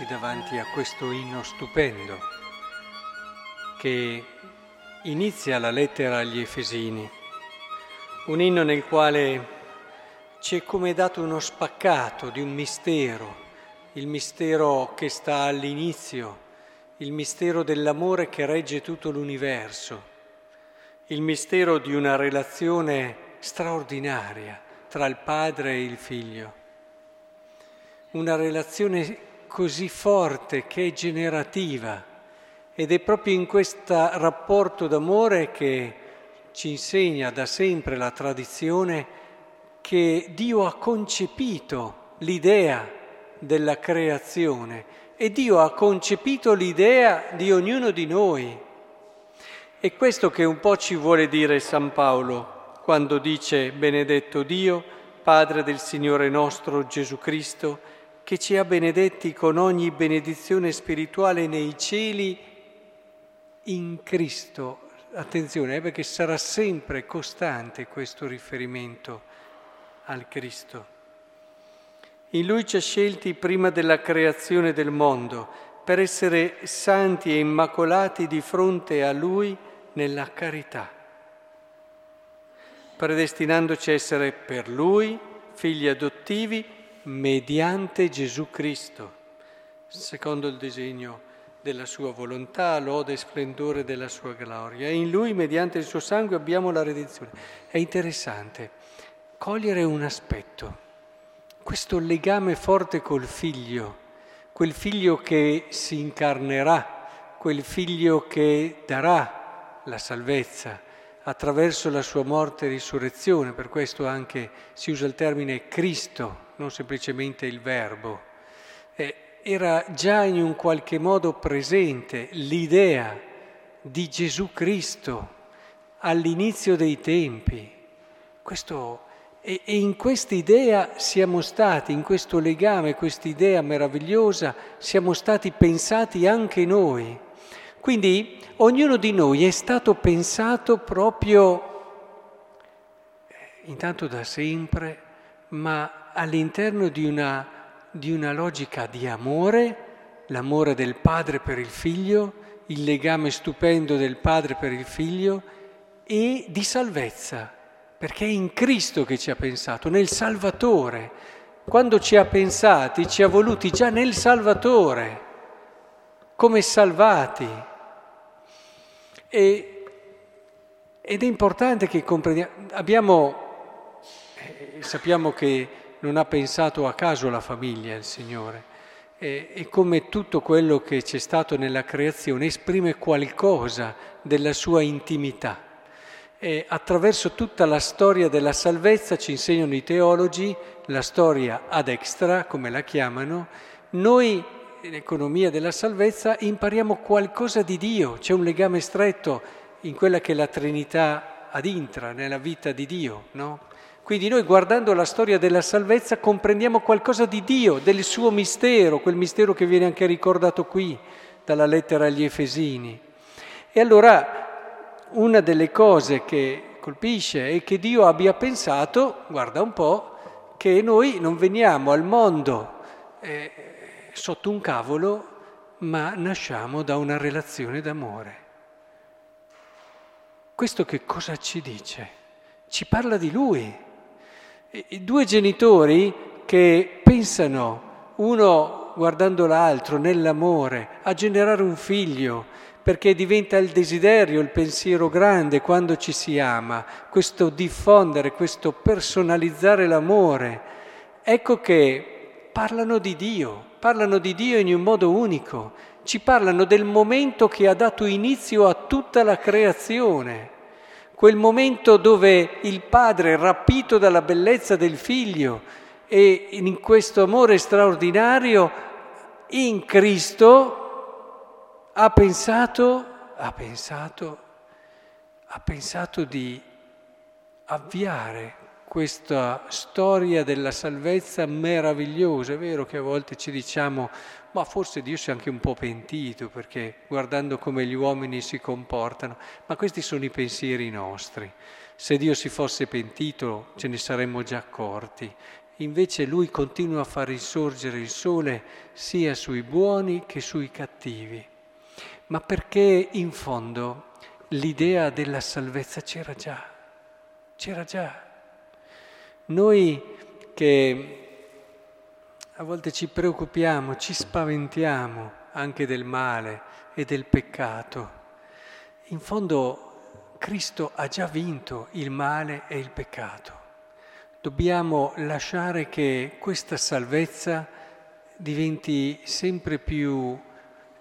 fermarci davanti a questo inno stupendo che inizia la lettera agli Efesini, un inno nel quale ci è come dato uno spaccato di un mistero, il mistero che sta all'inizio, il mistero dell'amore che regge tutto l'universo, il mistero di una relazione straordinaria tra il padre e il figlio una relazione così forte che è generativa ed è proprio in questo rapporto d'amore che ci insegna da sempre la tradizione che Dio ha concepito l'idea della creazione e Dio ha concepito l'idea di ognuno di noi. È questo che un po' ci vuole dire San Paolo quando dice benedetto Dio, Padre del Signore nostro Gesù Cristo, che ci ha benedetti con ogni benedizione spirituale nei cieli in Cristo. Attenzione, eh, perché sarà sempre costante questo riferimento al Cristo. In Lui ci ha scelti prima della creazione del mondo per essere santi e immacolati di fronte a Lui nella carità, predestinandoci a essere per Lui figli adottivi mediante Gesù Cristo, secondo il disegno della sua volontà, lode e splendore della sua gloria. E in lui, mediante il suo sangue, abbiamo la redenzione. È interessante cogliere un aspetto, questo legame forte col figlio, quel figlio che si incarnerà, quel figlio che darà la salvezza attraverso la sua morte e risurrezione, per questo anche si usa il termine Cristo non semplicemente il verbo. Eh, era già in un qualche modo presente l'idea di Gesù Cristo all'inizio dei tempi. Questo, e, e in questa idea siamo stati, in questo legame, questa idea meravigliosa, siamo stati pensati anche noi. Quindi ognuno di noi è stato pensato proprio, eh, intanto da sempre, ma all'interno di una, di una logica di amore, l'amore del padre per il figlio, il legame stupendo del padre per il figlio e di salvezza, perché è in Cristo che ci ha pensato, nel Salvatore. Quando ci ha pensati, ci ha voluti già nel Salvatore, come salvati. E, ed è importante che comprendiamo, abbiamo sappiamo che non ha pensato a caso la famiglia il Signore e, come tutto quello che c'è stato nella creazione esprime qualcosa della sua intimità. E attraverso tutta la storia della salvezza ci insegnano i teologi, la storia ad extra, come la chiamano, noi in economia della salvezza impariamo qualcosa di Dio, c'è un legame stretto in quella che è la Trinità ad intra, nella vita di Dio, no? Quindi noi guardando la storia della salvezza comprendiamo qualcosa di Dio, del suo mistero, quel mistero che viene anche ricordato qui dalla lettera agli Efesini. E allora una delle cose che colpisce è che Dio abbia pensato, guarda un po', che noi non veniamo al mondo eh, sotto un cavolo, ma nasciamo da una relazione d'amore. Questo che cosa ci dice? Ci parla di Lui due genitori che pensano, uno guardando l'altro nell'amore, a generare un figlio, perché diventa il desiderio, il pensiero grande quando ci si ama, questo diffondere, questo personalizzare l'amore. Ecco che parlano di Dio, parlano di Dio in un modo unico, ci parlano del momento che ha dato inizio a tutta la creazione quel momento dove il padre, rapito dalla bellezza del figlio e in questo amore straordinario, in Cristo ha pensato, ha pensato, ha pensato di avviare questa storia della salvezza meravigliosa. È vero che a volte ci diciamo ma forse Dio si è anche un po' pentito perché guardando come gli uomini si comportano, ma questi sono i pensieri nostri. Se Dio si fosse pentito ce ne saremmo già accorti. invece lui continua a far risorgere il sole sia sui buoni che sui cattivi. Ma perché in fondo l'idea della salvezza c'era già, c'era già. Noi che a volte ci preoccupiamo, ci spaventiamo anche del male e del peccato, in fondo Cristo ha già vinto il male e il peccato. Dobbiamo lasciare che questa salvezza diventi sempre più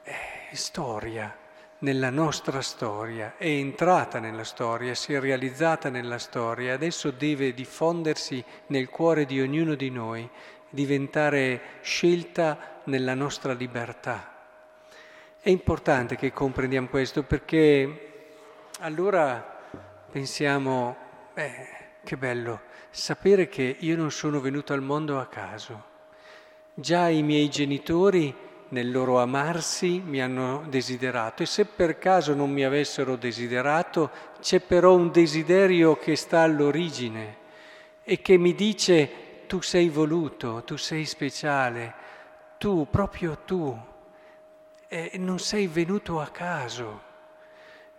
eh, storia, nella nostra storia, è entrata nella storia, si è realizzata nella storia, adesso deve diffondersi nel cuore di ognuno di noi, diventare scelta nella nostra libertà. È importante che comprendiamo questo perché allora pensiamo, beh, che bello, sapere che io non sono venuto al mondo a caso. Già i miei genitori nel loro amarsi mi hanno desiderato e se per caso non mi avessero desiderato, c'è però un desiderio che sta all'origine e che mi dice tu sei voluto, tu sei speciale, tu, proprio tu, eh, non sei venuto a caso,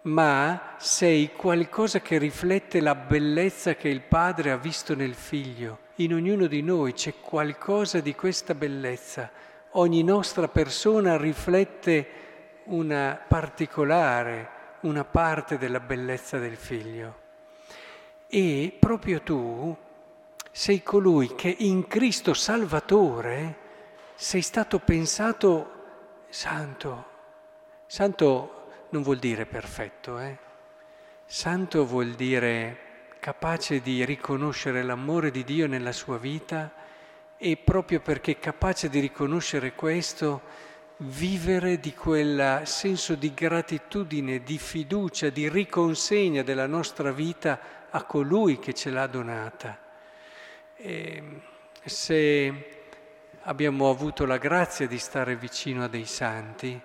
ma sei qualcosa che riflette la bellezza che il Padre ha visto nel Figlio. In ognuno di noi c'è qualcosa di questa bellezza. Ogni nostra persona riflette una particolare, una parte della bellezza del Figlio. E proprio tu sei colui che in Cristo Salvatore sei stato pensato santo. Santo non vuol dire perfetto, eh? Santo vuol dire capace di riconoscere l'amore di Dio nella sua vita e proprio perché capace di riconoscere questo, vivere di quel senso di gratitudine, di fiducia, di riconsegna della nostra vita a colui che ce l'ha donata. E se abbiamo avuto la grazia di stare vicino a dei santi,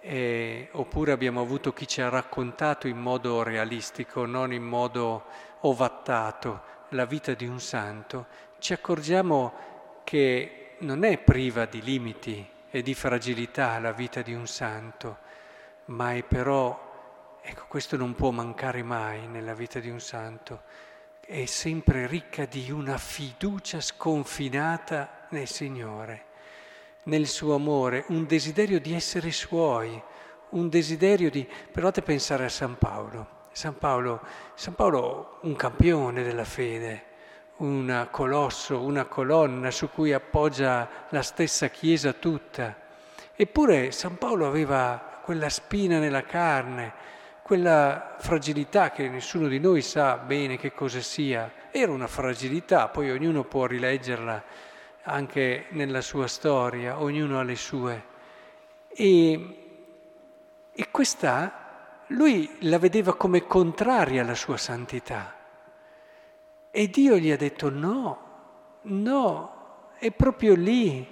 eh, oppure abbiamo avuto chi ci ha raccontato in modo realistico, non in modo ovattato, la vita di un santo, ci accorgiamo che non è priva di limiti e di fragilità la vita di un santo, ma è però, ecco, questo non può mancare mai nella vita di un santo, è sempre ricca di una fiducia sconfinata nel Signore, nel suo amore, un desiderio di essere suoi, un desiderio di... Provate a pensare a San Paolo. San Paolo, San Paolo un campione della fede, un colosso, una colonna su cui appoggia la stessa Chiesa tutta. Eppure San Paolo aveva quella spina nella carne, quella fragilità che nessuno di noi sa bene che cosa sia. Era una fragilità, poi ognuno può rileggerla anche nella sua storia, ognuno ha le sue. E, e questa lui la vedeva come contraria alla sua santità. E Dio gli ha detto no, no, è proprio lì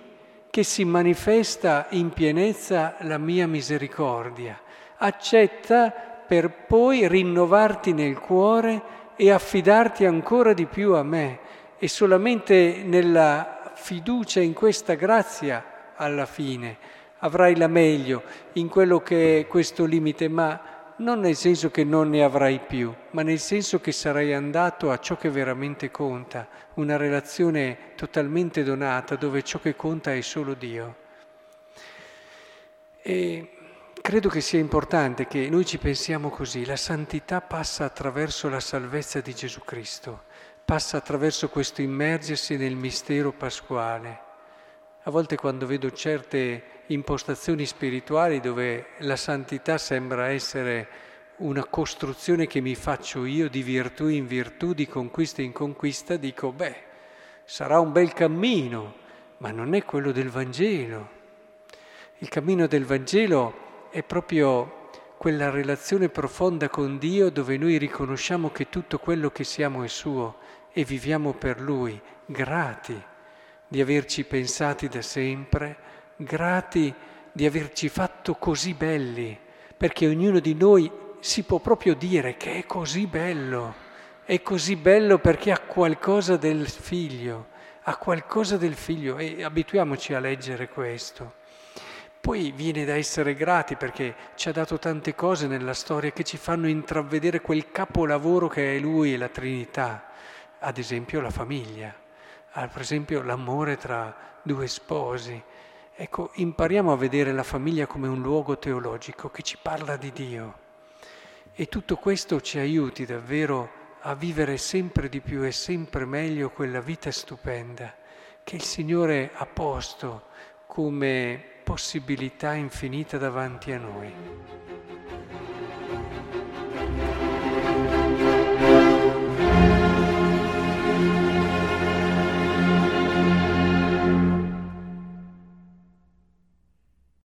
che si manifesta in pienezza la mia misericordia. Accetta per poi rinnovarti nel cuore e affidarti ancora di più a me e solamente nella fiducia in questa grazia alla fine avrai la meglio in quello che è questo limite, ma non nel senso che non ne avrai più, ma nel senso che sarai andato a ciò che veramente conta, una relazione totalmente donata dove ciò che conta è solo Dio. E credo che sia importante che noi ci pensiamo così, la santità passa attraverso la salvezza di Gesù Cristo, passa attraverso questo immergersi nel mistero pasquale. A volte quando vedo certe impostazioni spirituali dove la santità sembra essere una costruzione che mi faccio io di virtù in virtù, di conquista in conquista, dico, beh, sarà un bel cammino, ma non è quello del Vangelo. Il cammino del Vangelo è proprio quella relazione profonda con Dio dove noi riconosciamo che tutto quello che siamo è suo e viviamo per Lui, grati di averci pensati da sempre, grati di averci fatto così belli, perché ognuno di noi si può proprio dire che è così bello, è così bello perché ha qualcosa del figlio, a qualcosa del figlio e abituiamoci a leggere questo. Poi viene da essere grati perché ci ha dato tante cose nella storia che ci fanno intravedere quel capolavoro che è Lui e la Trinità, ad esempio la famiglia, per esempio l'amore tra due sposi. Ecco, impariamo a vedere la famiglia come un luogo teologico che ci parla di Dio. E tutto questo ci aiuti davvero a vivere sempre di più e sempre meglio quella vita stupenda che il Signore ha posto come possibilità infinita davanti a noi.